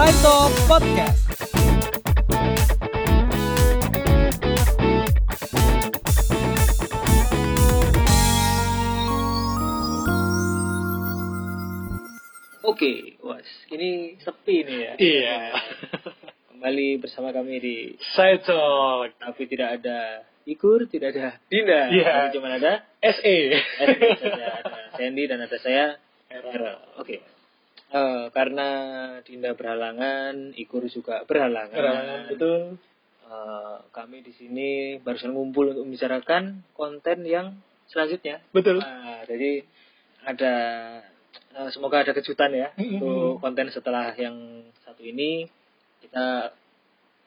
Saito Podcast. Oke, was ini sepi nih ya. Iya. Kembali bersama kami di talk. tapi tidak ada Ikur, tidak ada Dinda. Iya. Tapi cuma ada SE. ada, ada Sandy dan ada saya. Hera. Oke. Eh, karena Dinda berhalangan, Ikur juga berhalangan. Berhalangan, betul. Eh, kami di sini barusan ngumpul untuk membicarakan konten yang selanjutnya. Betul. Nah, jadi ada eh, semoga ada kejutan ya untuk konten setelah yang satu ini kita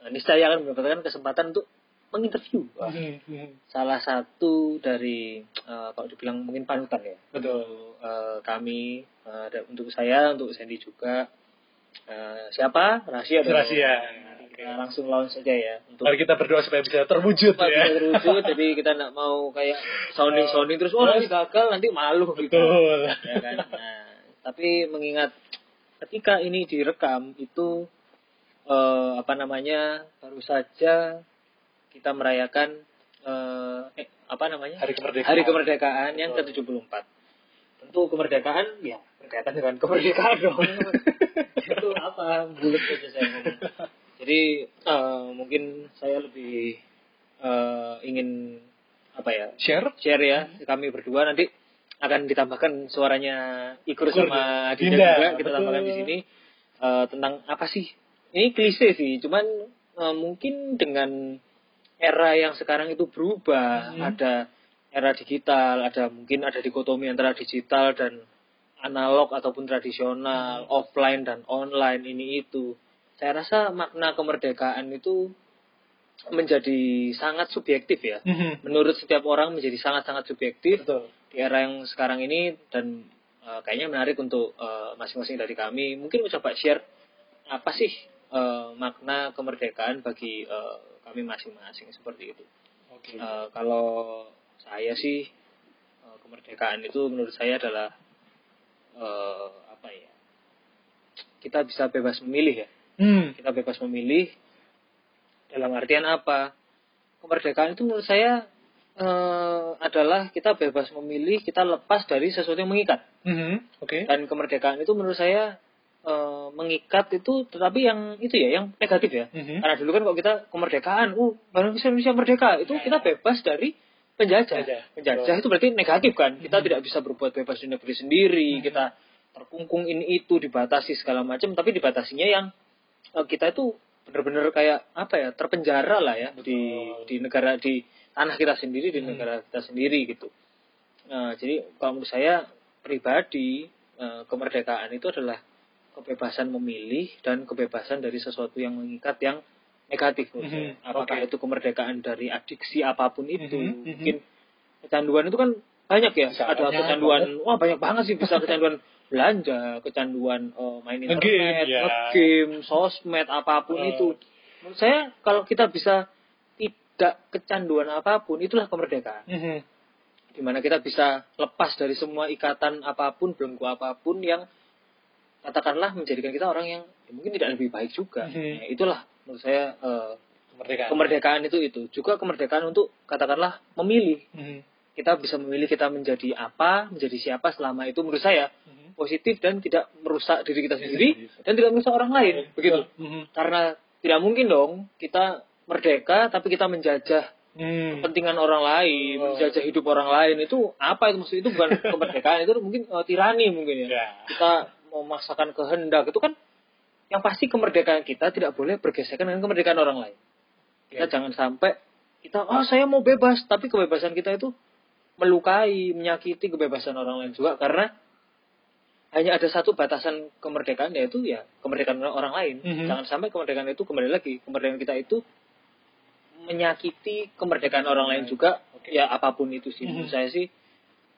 eh, niscaya akan mendapatkan kesempatan untuk menginterview Wah, Mhm. salah satu dari eh, kalau dibilang mungkin panutan ya Betul. eh, kami dan untuk saya untuk Sandy juga Eh, siapa rahasia. Rahasia. Nanti kita langsung launch saja ya untuk Mari kita berdoa supaya bisa terwujud ya. bisa terwujud jadi kita nggak mau kayak sounding sounding terus oh nanti gagal nanti malu gitu Betul. ya kan nah tapi mengingat ketika ini direkam itu eh, apa namanya baru saja kita merayakan eh, eh, apa namanya? Hari kemerdekaan. hari kemerdekaan yang ke-74. Tentu kemerdekaan ya berkaitan dengan kemerdekaan dong. Itu apa bulat saja saya ngomong. Jadi eh, mungkin saya lebih eh, ingin apa ya Share. share ya kami berdua. Nanti akan ditambahkan suaranya Ikur sama Dinda. juga kita betul. tambahkan di sini. Eh, tentang apa sih? Ini klise sih cuman eh, mungkin dengan era yang sekarang itu berubah Hmm. ada era digital ada mungkin ada dikotomi antara digital dan analog ataupun tradisional offline dan online ini itu saya rasa makna kemerdekaan itu menjadi sangat subjektif ya Mhm. menurut setiap orang menjadi sangat-sangat subjektif Betul. di era yang sekarang ini dan eh, kayaknya menarik untuk eh, masing-masing dari kami mungkin coba share apa sih eh, makna kemerdekaan bagi eh, kami masing-masing seperti itu Oke. Eh, kalau saya sih eh, kemerdekaan itu menurut saya adalah eh, apa ya kita bisa bebas memilih ya Hmm. kita bebas memilih dalam artian apa kemerdekaan itu menurut saya eh, adalah kita bebas memilih kita lepas dari sesuatu yang mengikat Mhm. Oke. dan kemerdekaan itu menurut saya eh, mengikat itu tetapi yang itu ya yang negatif ya. Mhm. karena dulu kan kalau kita kemerdekaan uh Indonesia Indonesia merdeka. Itu kita bebas dari penjajah. Penjajah. penjajah itu berarti negatif kan? Kita tidak bisa berbuat bebas di negeri sendiri kita terkungkung ini itu dibatasi segala macam tapi dibatasinya yang eh, kita itu benar-benar kayak apa ya terpenjara lah ya di di negara di tanah kita sendiri di negara kita sendiri gitu. Nah, jadi kalau menurut saya pribadi eh, kemerdekaan itu adalah kebebasan memilih dan kebebasan dari sesuatu yang mengikat yang negatif saya. Mhm, Apakah oke. itu kemerdekaan dari adiksi apa pun itu. Mhm, mhm. Mungkin kecanduan itu kan banyak ya. Bisa Ada kecanduan, wah banyak banget sih bisa kecanduan belanja, kecanduan eh, main internet, Nge-game, ya. nge-game, sosmed apa pun Oh. itu. Menurut saya kalau kita bisa tidak kecanduan apa pun itulah kemerdekaan Mhm. di mana kita bisa lepas dari semua ikatan apa pun, belenggu apa pun yang katakanlah menjadikan kita orang yang ya mungkin tidak lebih baik juga. Mhm. Ya, itulah menurut saya eh, Kemerdekaan. kemerdekaan itu itu juga kemerdekaan untuk katakanlah memilih. Mhm. Kita bisa memilih kita menjadi apa, menjadi siapa selama itu menurut saya Mhm. positif dan tidak merusak diri kita Diri sendiri dan tidak merusak orang lain. Begitu. Karena tidak mungkin dong kita merdeka tapi kita menjajah Hmm. kepentingan orang lain, Oh. menjajah hidup orang lain itu apa itu maksud itu bukan kemerdekaan itu mungkin eh, tirani mungkin ya. Ya. Kita memaksakan kehendak itu kan yang pasti kemerdekaan kita tidak boleh bergesekan dengan kemerdekaan orang lain. Kita Ya. jangan sampai kita oh saya mau bebas tapi kebebasan kita itu melukai, menyakiti kebebasan orang lain juga karena hanya ada satu batasan kemerdekaan yaitu ya kemerdekaan orang lain. Mhm. Jangan sampai kemerdekaan itu kembali lagi kemerdekaan kita itu menyakiti kemerdekaan orang lain juga ya apa pun itu sih menurut Mhm. saya sih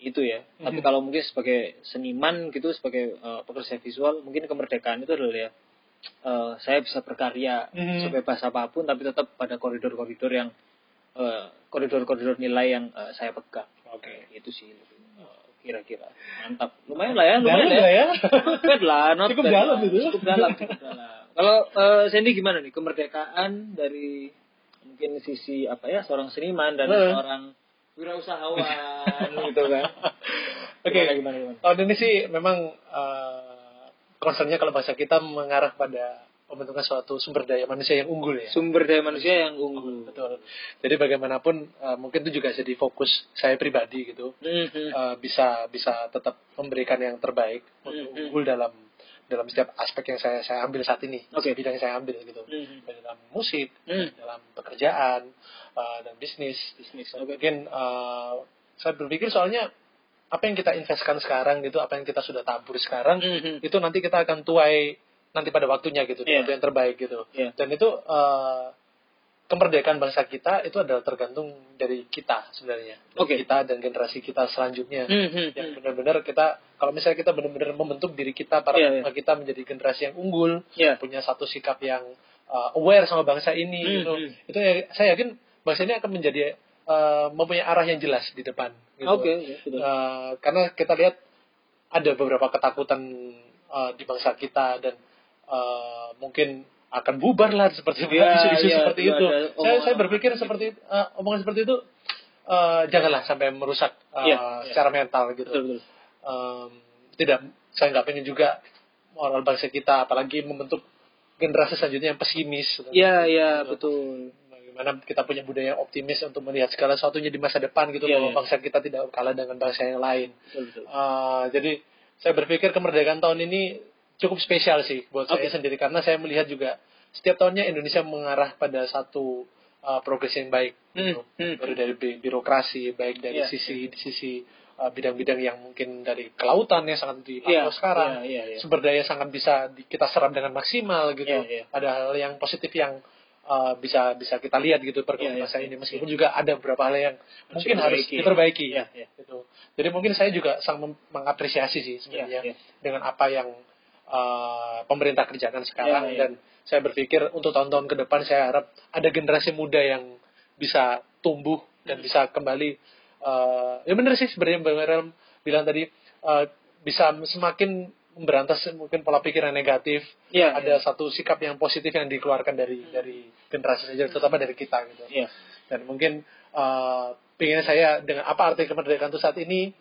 itu ya tapi Mhm. kalau mungkin sebagai seniman gitu sebagai eh, pekerja visual mungkin kemerdekaan itu adalah ya eh, saya bisa berkarya Mhm. sebebas apa pun tapi tetap pada koridor-koridor yang eh, koridor-koridor nilai yang eh, saya pegang Oke. itu sih kira-kira. Mantap. Lumayan lah ya, Dalam lumayan lah ya. ya. Lah, not Cukup bad dalam itu. Cukup dalam, cukup dalam. Kalau eh, Sandy gimana nih kemerdekaan dari mungkin sisi apa ya seorang seniman dan Eh. seorang wirausahawan gitu kan. Oke. Gimana, gimana, gimana? Tahun ini sih memang eh, concernnya kalau bahasa kita mengarah pada pembentukan suatu sumber daya manusia yang unggul ya. Sumber daya manusia yang unggul. Betul. Jadi bagaimanapun eh, mungkin itu juga jadi fokus saya pribadi gitu. Eh, bisa bisa tetap memberikan yang terbaik untuk Hmm, unggul dalam dalam setiap aspek yang saya saya ambil saat ini, Oke. bidang yang saya ambil gitu. Baik dalam musik, Hmm. dalam pekerjaan, eh, dan bisnis. Bisnis. Mungkin eh, saya berpikir soalnya apa yang kita investkan sekarang gitu, apa yang kita sudah tabur sekarang, Mhm. itu nanti kita akan tuai nanti pada waktunya gitu, Iya. waktu yang terbaik gitu. Iya. Dan itu eh, kemerdekaan bangsa kita itu adalah tergantung dari kita sebenarnya, Dari Oke. kita dan generasi kita selanjutnya. Mhm. Yang benar-benar kita, kalau misalnya kita benar-benar membentuk diri kita, para Iya, iya. kita menjadi generasi yang unggul, Ya. punya satu sikap yang uh, aware sama bangsa ini Hmm, gitu. hmm. Itu ya, saya yakin bangsa ini akan menjadi uh, mempunyai arah yang jelas di depan gitu. Oke, ya, betul. Uh, karena kita lihat ada beberapa ketakutan uh, di bangsa kita dan uh, mungkin akan bubar lah seperti Ya, isu-isu ya, seperti itu itu. ada Saya saya berpikir seperti uh, omongan seperti itu uh, janganlah sampai merusak uh, Ya, ya. secara mental gitu Betul, betul. um, tidak saya nggak pengen juga moral bangsa kita apalagi membentuk generasi selanjutnya yang pesimis Iya, iya, Gitu. betul. bagaimana kita punya budaya yang optimis untuk melihat segala sesuatunya di masa depan gitu Iya, bahwa iya. bangsa kita tidak kalah dengan bangsa yang lain Betul, betul. Uh, jadi saya berpikir kemerdekaan tahun ini cukup spesial sih buat Oke. saya sendiri karena saya melihat juga setiap tahunnya Indonesia mengarah pada satu uh, progres yang baik gitu. Hmm, hmm. Baik dari bi- birokrasi baik dari Iya, sisi di sisi uh, bidang-bidang yang mungkin dari kelautan yang sangat dipantau Iya, sekarang iya, iya, iya. sumber daya sangat bisa di- kita serap dengan maksimal gitu Iya, iya. ada hal yang positif yang uh, bisa bisa kita lihat gitu perkembangan Iya, iya. bangsa ini meskipun juga ada beberapa hal yang mungkin harus diperbaiki. Iya, iya. gitu. Jadi mungkin saya juga sangat mengapresiasi sih sebenarnya Iya, iya. dengan apa yang uh, pemerintah kerjakan sekarang Iya, iya. dan saya berpikir untuk tahun-tahun ke depan saya harap ada generasi muda yang bisa tumbuh dan bisa kembali uh, ya benar sih sebenarnya Bang Meryl bilang tadi uh, bisa semakin memberantas mungkin pola pikir yang negatif. Iya, ada satu sikap yang positif yang dikeluarkan dari dari generasi saja terutama dari kita gitu. Iya. dan mungkin uh, pengen saya dengan apa arti kemerdekaan itu saat ini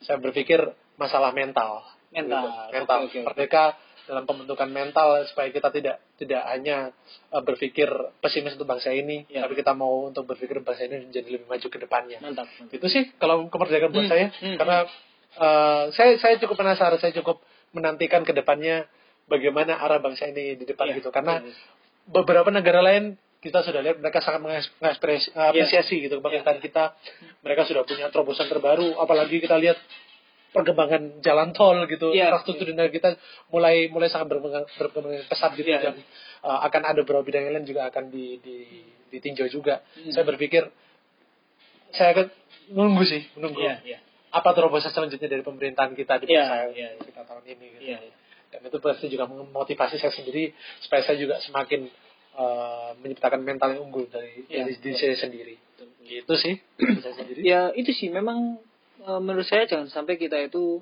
saya berpikir masalah mental Mental. Gitu. mental oke, oke. merdeka dalam pembentukan mental supaya kita tidak tidak hanya uh, berpikir pesimis untuk bangsa ini Ya. tapi kita mau untuk berpikir bangsa ini menjadi lebih maju ke depannya Mantap. mantap. itu sih kalau kemerdekaan buat Hmm, saya hmm, karena uh, saya saya cukup penasaran saya cukup menantikan ke depannya bagaimana arah bangsa ini di depan Iya, gitu karena beberapa negara lain kita sudah lihat mereka sangat mengapresiasi apresiasi gitu pemerintahan kita mereka sudah punya terobosan terbaru apalagi kita lihat perkembangan jalan tol gitu Iya. infrastruktur negara kita mulai mulai sangat berkembang berkembang pesat gitu Iya. dan uh, akan ada beberapa bidang lain juga akan di, di ditinjau juga Hmm. saya berpikir saya akan menunggu sih menunggu Iya, iya. apa terobosan selanjutnya dari pemerintahan kita di masa iya, iya. kita tahun ini gitu. Iya. dan itu pasti juga memotivasi saya sendiri supaya saya juga semakin uh, menciptakan mental yang unggul dari Iya, dari diri saya sendiri gitu sih dari saya sendiri Ya itu sih memang menurut saya jangan sampai kita itu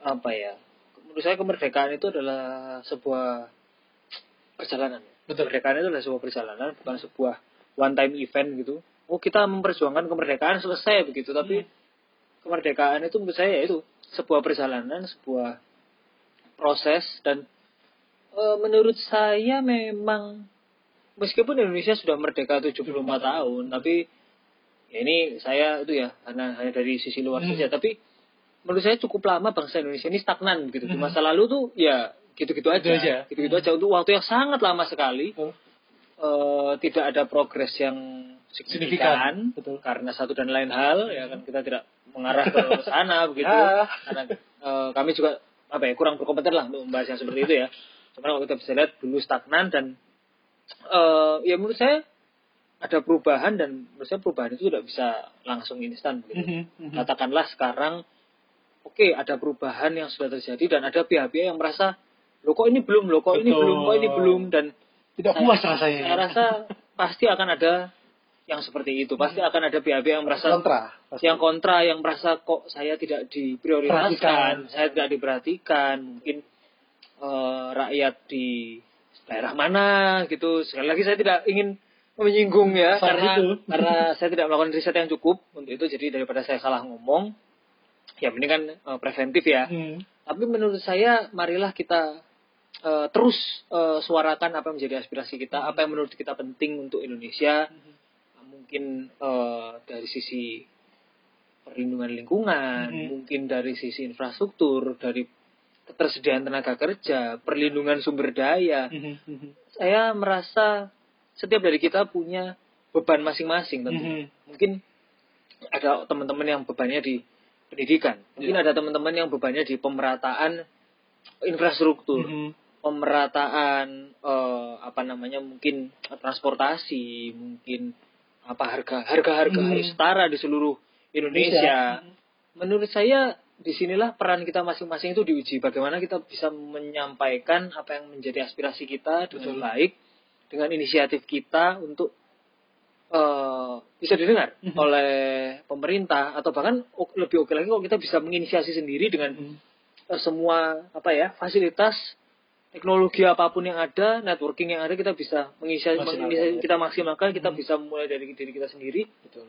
apa ya? Menurut saya kemerdekaan itu adalah sebuah perjalanan. Betul. Kemerdekaan itu adalah sebuah perjalanan, bukan sebuah one time event gitu. Oh kita memperjuangkan kemerdekaan selesai begitu, tapi kemerdekaan itu menurut saya itu sebuah perjalanan, sebuah proses dan e, menurut saya memang meskipun Indonesia sudah merdeka 75 tahun, tapi ya ini saya itu ya hanya hanya dari sisi luar Hmm. saja, tapi menurut saya cukup lama bangsa Indonesia ini stagnan gitu. Di Hmm. masa lalu tuh ya gitu-gitu aja, Gitu aja. gitu-gitu aja untuk waktu yang sangat lama sekali. Betul. eh, tidak ada progres yang signifikan, Signifikan, betul. karena satu dan lain hal ya kan kita tidak mengarah ke sana begitu Ah. karena eh, kami juga apa ya kurang berkompeten lah untuk membahas yang seperti itu ya cuman kalau kita bisa lihat dulu stagnan dan eh, ya menurut saya ada perubahan dan menurut saya perubahan itu tidak bisa langsung instan begitu Mhm, mhm. katakanlah sekarang oke ada perubahan yang sudah terjadi dan ada pihak-pihak yang merasa lo kok ini belum lo kok ini Betul. belum kok ini belum dan tidak saya- puas rasanya saya rasa pasti akan ada yang seperti itu. Pasti akan ada pihak-pihak yang merasa kontra pasti. yang kontra yang merasa kok saya tidak diprioritaskan, Perhatikan. saya tidak diperhatikan, mungkin eh, rakyat di daerah mana gitu. Sekali lagi saya tidak ingin menyinggung ya Soal karena itu. karena saya tidak melakukan riset yang cukup untuk itu jadi daripada saya salah ngomong ya ini kan eh, preventif ya. Hmm. Tapi menurut saya marilah kita eh, terus eh, suarakan apa yang menjadi aspirasi kita, apa yang menurut kita penting untuk Indonesia. Mungkin eh, dari sisi perlindungan lingkungan, Mhm. mungkin dari sisi infrastruktur, dari ketersediaan tenaga kerja, perlindungan sumber daya. Mhm, mhm. Saya merasa setiap dari kita punya beban masing-masing tentu. Mhm. Mungkin ada teman-teman yang bebannya di pendidikan, mungkin Ya. ada teman-teman yang bebannya di pemerataan infrastruktur, Mhm. pemerataan eh, apa namanya mungkin transportasi, mungkin apa harga harga-harga Mhm. harus setara di seluruh Indonesia. Menurut saya di sinilah peran kita masing-masing itu diuji. Bagaimana kita bisa menyampaikan apa yang menjadi aspirasi kita dengan Betul. baik, dengan inisiatif kita untuk eh, bisa didengar Mhm. oleh pemerintah atau bahkan lebih oke lagi kalau kita bisa menginisiasi sendiri dengan Mhm. eh, semua apa ya fasilitas teknologi apa pun yang ada, networking yang ada kita bisa menginisiasi, menginisiasi- ya. kita maksimalkan, kita Mhm. bisa mulai dari diri kita sendiri. Betul.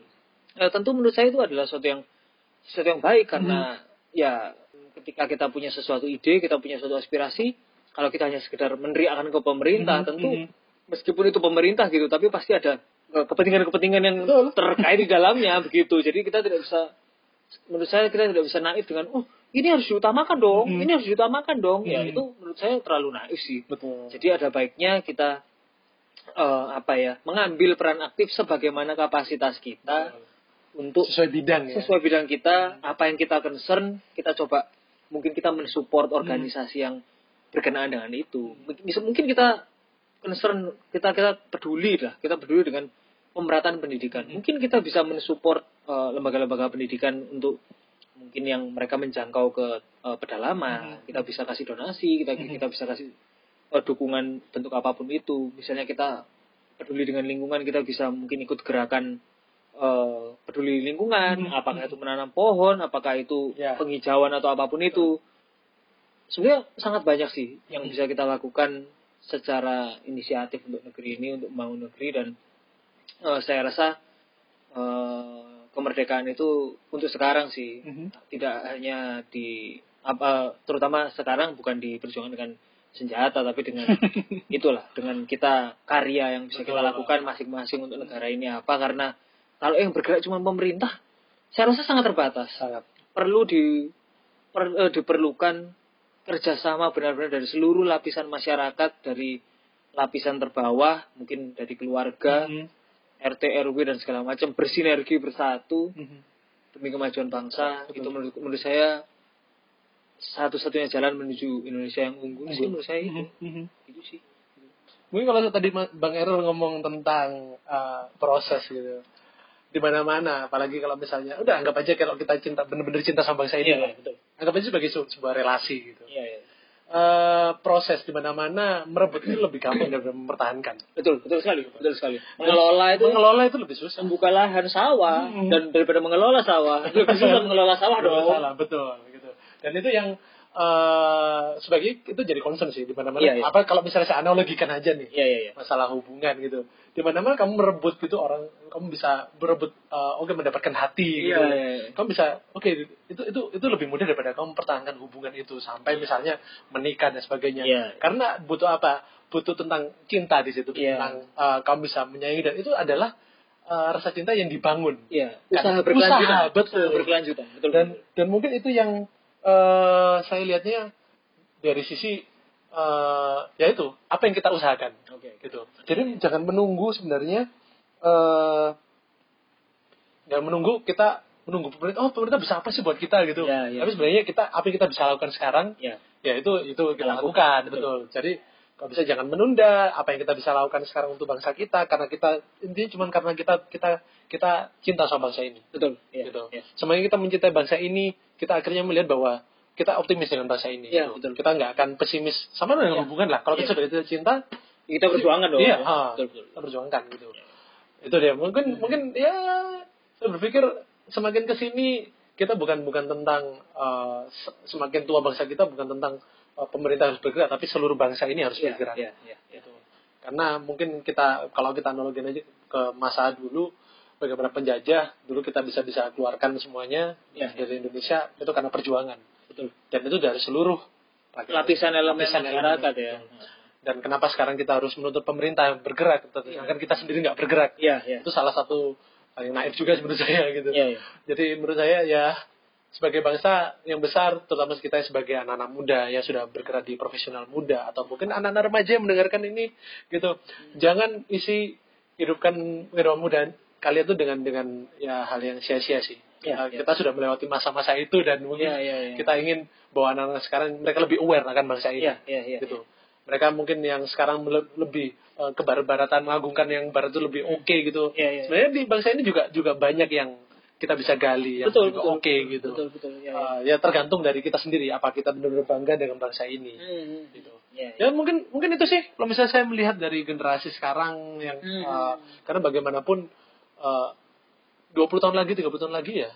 Eh, tentu menurut saya itu adalah sesuatu yang sesuatu yang baik karena Hmm. ya ketika kita punya sesuatu ide, kita punya suatu aspirasi, kalau kita hanya sekedar meneriakkan ke pemerintah, Mhm, tentu mhm. Meskipun itu pemerintah gitu, tapi pasti ada eh, kepentingan-kepentingan yang Betul. terkait di dalamnya begitu. Jadi kita tidak bisa menurut saya kita tidak bisa naif dengan oh ini harus diutamakan dong, Mhm. ini harus diutamakan dong. Ya Mhm. itu menurut saya terlalu naif sih. Betul. Jadi ada baiknya kita eh, apa ya mengambil peran aktif sebagaimana kapasitas kita untuk sesuai bidang ya. sesuai bidang kita, apa yang kita concern, kita coba mungkin kita mensupport organisasi yang berkenaan dengan itu. Mungkin mungkin kita concern, kita kita peduli lah, kita peduli dengan pemerataan pendidikan. Mungkin kita bisa mensupport eh, lembaga-lembaga pendidikan untuk mungkin yang mereka menjangkau ke eh, pedalaman, kita bisa kasih donasi, kita kita bisa kasih eh, dukungan bentuk apa pun itu. Misalnya kita peduli dengan lingkungan, kita bisa mungkin ikut gerakan eh, peduli lingkungan, apakah itu menanam pohon, apakah itu Ya. penghijauan atau apa pun itu. Sebenarnya sangat banyak sih yang bisa kita lakukan secara inisiatif untuk negeri ini, untuk membangun negeri dan eh, saya rasa eh, kemerdekaan itu untuk sekarang sih Mhm. tidak hanya di apa terutama sekarang bukan diperjuangkan dengan senjata tapi dengan itulah dengan kita karya yang bisa kita lakukan masing-masing untuk negara ini apa karena kalau yang bergerak cuma pemerintah saya rasa sangat terbatas Sangat. perlu di per- eh, diperlukan kerjasama benar-benar dari seluruh lapisan masyarakat dari lapisan terbawah mungkin dari keluarga Mhm. RT RW dan segala macam bersinergi bersatu Mhm. demi kemajuan bangsa Betul. itu menurut menurut saya satu-satunya jalan menuju Indonesia yang unggul sih menurut saya itu Mhm. Mhm. itu sih Mungkin kalau tadi Bang Errol ngomong tentang uh, proses gitu, di mana-mana, apalagi kalau misalnya, udah anggap aja kalau kita cinta bener-bener cinta sama bangsa ini, Iya, lah. betul. anggap aja sebagai se- sebuah relasi gitu. iya iya Eh, proses di mana-mana merebut itu lebih gampang daripada mempertahankan. betul betul sekali betul sekali mengelola itu mengelola itu lebih susah. membuka lahan sawah Hmm. dan daripada mengelola sawah lebih susah mengelola sawah dong Salah, betul gitu. Dan itu yang eh sebagai itu jadi concern sih di mana-mana. Iya, iya. Apa kalau misalnya saya analogikan aja nih iya iya iya masalah hubungan gitu. Di mana-mana kamu merebut gitu orang kamu bisa berebut eh, oke mendapatkan hati gitu. Iya, iya, iya. Kamu bisa oke itu itu itu lebih mudah daripada kamu mempertahankan hubungan itu sampai misalnya menikah dan sebagainya. Iya. Karena butuh apa? Butuh tentang cinta di situ Iya. tentang eh, kamu bisa menyayangi dan itu adalah eh, rasa cinta yang dibangun. iya Kan, usaha berkelanjutan usaha, betul. Usaha berkelanjutan betul dan dan mungkin itu yang eh, saya lihatnya dari sisi eh ya itu apa yang kita usahakan. Oke gitu. Jadi jangan menunggu sebenarnya eh jangan menunggu kita menunggu pemerintah oh pemerintah bisa apa sih buat kita? Gitu. Ya, ya. tapi sebenarnya kita apa yang kita bisa lakukan sekarang ya. ya itu itu kita Lakukan, lakukan betul. betul. Jadi kalau bisa jangan menunda apa yang kita bisa lakukan sekarang untuk bangsa kita karena kita intinya cuma karena kita kita kita cinta sama bangsa ini betul iya gitu. iya. Semakin kita mencintai bangsa ini, kita akhirnya melihat bahwa kita optimis dengan bangsa ini. Iya, gitu. betul. Kita nggak akan pesimis sama dengan Iya. hubungan lah. Kalau Iya. kita sudah cinta, kita perjuangan dong iya, ya. ah, betul betul kita perjuangkan gitu. itu dia mungkin mungkin ya saya berpikir semakin ke sini kita bukan bukan tentang uh, se- semakin tua bangsa kita bukan tentang pemerintah harus bergerak tapi seluruh bangsa ini harus Iya, bergerak iya, iya, iya. Gitu. karena mungkin kita kalau kita analogin aja ke masa dulu bagaimana penjajah dulu kita bisa bisa keluarkan semuanya Iya, dari Indonesia itu karena perjuangan Betul. dan itu dari seluruh rakyat. Lapisan elemen Lapisan masyarakat ya. dan kenapa sekarang kita harus menuntut pemerintah yang bergerak sedangkan kita sendiri nggak bergerak Iya, iya. itu salah satu yang naif juga menurut saya gitu Iya, iya. jadi menurut saya ya sebagai bangsa yang besar terutama kita sebagai anak-anak muda yang sudah bergerak di profesional muda atau mungkin anak-anak remaja yang mendengarkan ini gitu jangan isi hidupkan kehidupan muda kalian tuh dengan dengan ya hal yang sia-sia sih Iya, Nah, iya. kita sudah melewati masa-masa itu dan mungkin Iya, iya, iya. kita ingin bahwa anak-anak sekarang mereka lebih aware akan bangsa ini Iya, iya, iya. gitu mereka mungkin yang sekarang lebih eh, ke barat-baratan mengagungkan yang barat itu lebih oke gitu Iya, iya. sebenarnya di bangsa ini juga juga banyak yang kita bisa gali yang Betul, juga betul. oke gitu Betul, betul. Ya, ya. Eh, ya tergantung dari kita sendiri apa kita benar-benar bangga dengan bangsa ini Hmm, gitu Iya, ya mungkin mungkin itu sih kalau misalnya saya melihat dari generasi sekarang yang Hmm. eh, karena bagaimanapun eh, 20 tahun lagi 30 tahun lagi ya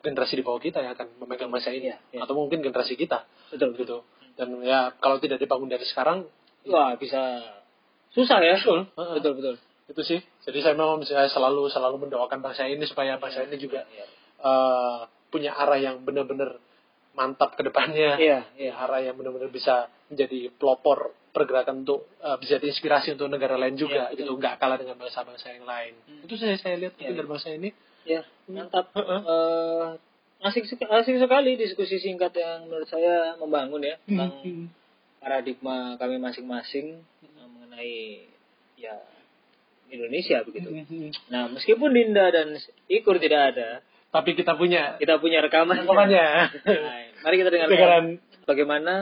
generasi di bawah kita yang akan memegang masa ini Iya, iya. atau mungkin generasi kita Betul, betul. gitu dan ya kalau tidak dibangun dari sekarang Wah, bisa susah ya. Betul. Betul, betul. Itu sih jadi saya memang saya selalu selalu mendoakan bangsa ini supaya bangsa ini juga Iya, eh, punya arah yang benar-benar mantap ke depannya Iya, iya. arah yang benar-benar bisa menjadi pelopor pergerakan untuk eh, bisa diinspirasi untuk negara lain juga Iya, betul. gitu nggak kalah dengan bangsa-bangsa yang lain Hmm. itu saya saya lihat Iya. dari bangsa ini Ya, mantap. Heeh. Eh, asik sek- asik sekali diskusi singkat yang menurut saya membangun ya tentang Hmm. paradigma kami masing-masing mengenai ya Indonesia begitu. Hmm. Nah, meskipun Dinda dan Ikur tidak ada, tapi kita punya kita punya rekaman. rekamannya Nah, mari kita dengarkan Dengarkan bagaimana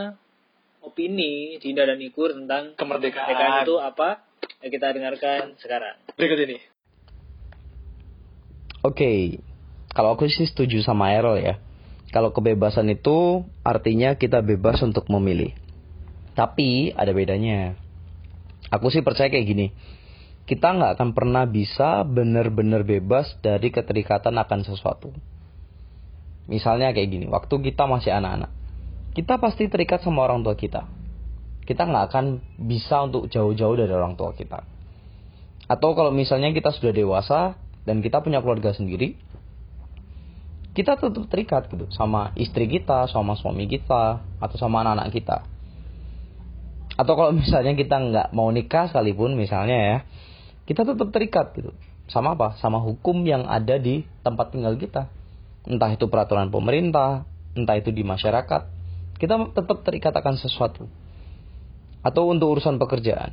opini Dinda dan Ikur tentang kemerdekaan kemerdekaan itu apa. Ya, kita dengarkan sekarang. berikut ini Oke, kalau aku sih setuju sama Errol ya. Kalau kebebasan itu artinya kita bebas untuk memilih. Tapi ada bedanya. Aku sih percaya kayak gini. Kita nggak akan pernah bisa benar-benar bebas dari keterikatan akan sesuatu. Misalnya kayak gini, waktu kita masih anak-anak. Kita pasti terikat sama orang tua kita. Kita nggak akan bisa untuk jauh-jauh dari orang tua kita. Atau kalau misalnya kita sudah dewasa dan kita punya keluarga sendiri, kita tetap terikat gitu sama istri kita, sama suami kita, atau sama anak-anak kita. Atau kalau misalnya kita nggak mau nikah sekalipun misalnya ya, kita tetap terikat gitu. Sama apa? Sama hukum yang ada di tempat tinggal kita. Entah itu peraturan pemerintah, entah itu di masyarakat. Kita tetap terikat akan sesuatu. Atau untuk urusan pekerjaan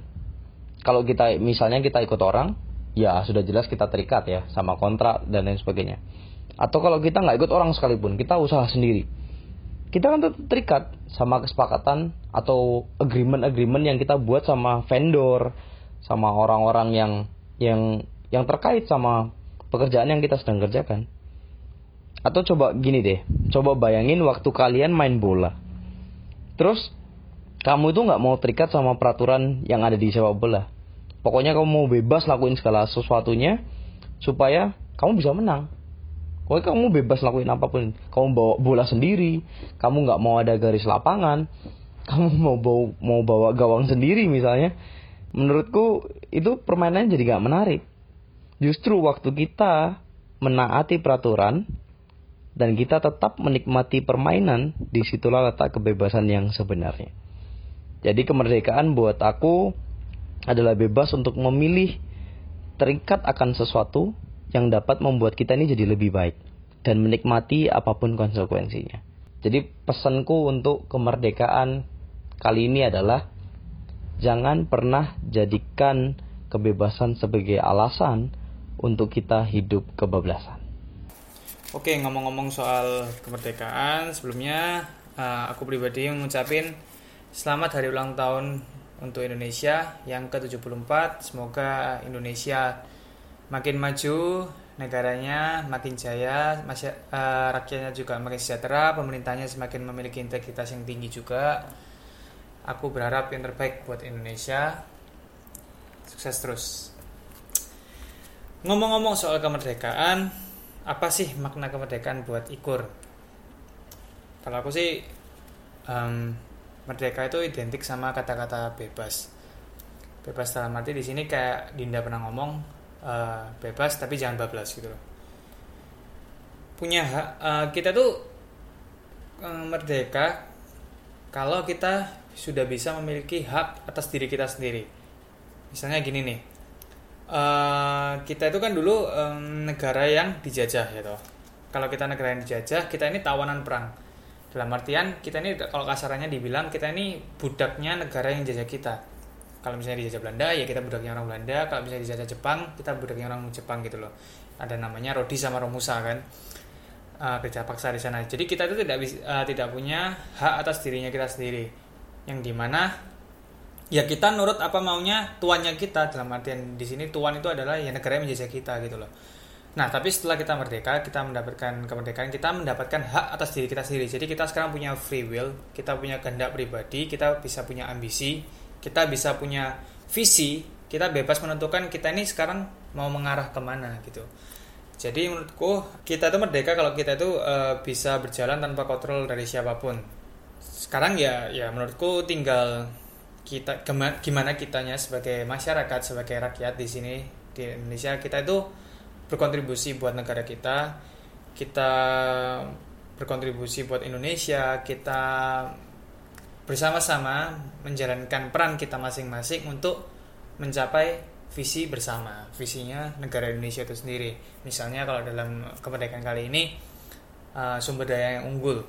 kalau kita misalnya kita ikut orang, ya sudah jelas kita terikat ya sama kontrak dan lain sebagainya. Atau kalau kita nggak ikut orang sekalipun, kita usaha sendiri, kita kan tetap terikat sama kesepakatan atau agreement-agreement yang kita buat sama vendor, sama orang-orang yang yang yang terkait sama pekerjaan yang kita sedang kerjakan. Atau coba gini deh, coba bayangin waktu kalian main bola. Terus kamu itu nggak mau terikat sama peraturan yang ada di sepak bola. Pokoknya kamu mau bebas lakuin segala sesuatunya supaya kamu bisa menang. Pokoknya kamu bebas lakuin apa pun. Kamu bawa bola sendiri, kamu nggak mau ada garis lapangan, kamu mau bawa, mau bawa gawang sendiri misalnya. Menurutku itu permainannya jadi nggak menarik. Justru waktu kita menaati peraturan dan kita tetap menikmati permainan, di situlah letak kebebasan yang sebenarnya. Jadi kemerdekaan buat aku adalah bebas untuk memilih terikat akan sesuatu yang dapat membuat kita ini jadi lebih baik dan menikmati apa pun konsekuensinya. Jadi pesanku untuk kemerdekaan kali ini adalah jangan pernah jadikan kebebasan sebagai alasan untuk kita hidup kebablasan. Oke, ngomong-ngomong soal kemerdekaan, sebelumnya eh, aku pribadi mengucapin selamat hari ulang tahun untuk Indonesia yang ke-74. Semoga Indonesia makin maju, negaranya makin jaya, eh, rakyatnya juga makin sejahtera, pemerintahnya semakin memiliki integritas yang tinggi juga. Aku berharap yang terbaik buat Indonesia. Sukses terus. ngomong-ngomong soal kemerdekaan, apa sih makna kemerdekaan buat Ikur? Kalau aku sih em, merdeka itu identik sama kata-kata bebas. Bebas dalam arti di sini kayak Dinda pernah ngomong eh, bebas tapi jangan bablas gitu loh. Punya hak eh, kita tuh eh, merdeka kalau kita sudah bisa memiliki hak atas diri kita sendiri. Misalnya gini nih, eh, kita itu kan dulu em, negara yang dijajah ya toh. Kalau kita negara yang dijajah, kita ini tawanan perang. Dalam artian kita ini kalau kasarannya dibilang kita ini budaknya negara yang jajah kita. Kalau misalnya dijajah Belanda, ya kita budaknya orang Belanda. Kalau misalnya dijajah Jepang, kita budaknya orang Jepang gitu loh. Ada namanya Rodi sama Romusa kan uh, kerja paksa di sana. Jadi kita itu tidak uh, tidak punya hak atas dirinya kita sendiri. Yang di mana ya kita nurut apa maunya tuannya kita dalam artian di sini tuan itu adalah ya negara yang menjajah kita gitu loh. Nah, tapi setelah kita merdeka, kita mendapatkan kemerdekaan, kita mendapatkan hak atas diri kita sendiri. Jadi kita sekarang punya free will, kita punya kehendak pribadi, kita bisa punya ambisi, kita bisa punya visi, kita bebas menentukan kita ini sekarang mau mengarah ke mana gitu. Jadi menurutku kita itu merdeka kalau kita itu eh, bisa berjalan tanpa kontrol dari siapa pun. Sekarang ya ya menurutku tinggal kita gimana kitanya sebagai masyarakat sebagai rakyat di sini di Indonesia kita itu berkontribusi buat negara kita. Kita berkontribusi buat Indonesia kita bersama-sama menjalankan peran kita masing-masing untuk mencapai visi bersama visinya negara Indonesia itu sendiri. Misalnya kalau dalam kemerdekaan kali ini uh, sumber daya yang unggul.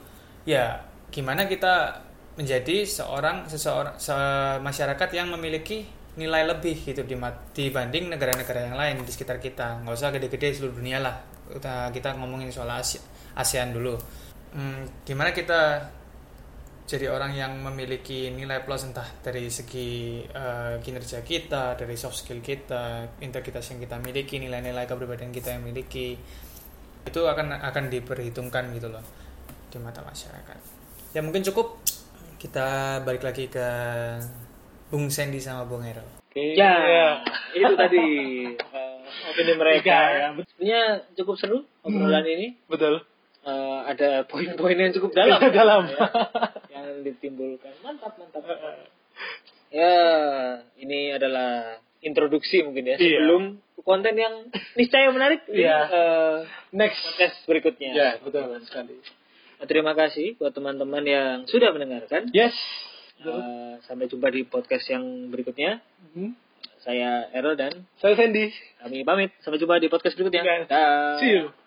Ya gimana kita menjadi seorang seseorang se- masyarakat yang memiliki nilai lebih gitu di dibanding negara-negara yang lain di sekitar kita. Nggak usah gede-gede seluruh dunia lah. Kita, kita ngomongin soal Asia- ASEAN dulu. Hmm, gimana kita jadi orang yang memiliki nilai plus entah dari segi eh, kinerja kita, dari soft skill kita, integritas yang kita miliki, nilai-nilai kepribadian kita yang miliki, itu akan akan diperhitungkan gitu loh di mata masyarakat. Ya mungkin cukup kita balik lagi ke Bung Sandy sama Bung Errol. Oke. Ya. Ya, itu tadi uh, opini mereka. Ya, ya. Sebenarnya cukup seru obrolan ini. Betul. Eh, ada poin-poin yang cukup dalam. Dalam. ya, yang ditimbulkan. Mantap, mantap. Ya, ini adalah introduksi mungkin ya Iya. sebelum konten yang niscaya menarik di Iya. eh, Next. podcast berikutnya. Ya, betul sekali. Nah, Terima kasih buat teman-teman yang sudah mendengarkan. Yes. Eh, sampai jumpa di podcast yang berikutnya. Mhm. Saya Errol dan Saya Sandy. kami pamit. Sampai jumpa di podcast berikutnya. Yes. Dah. See you.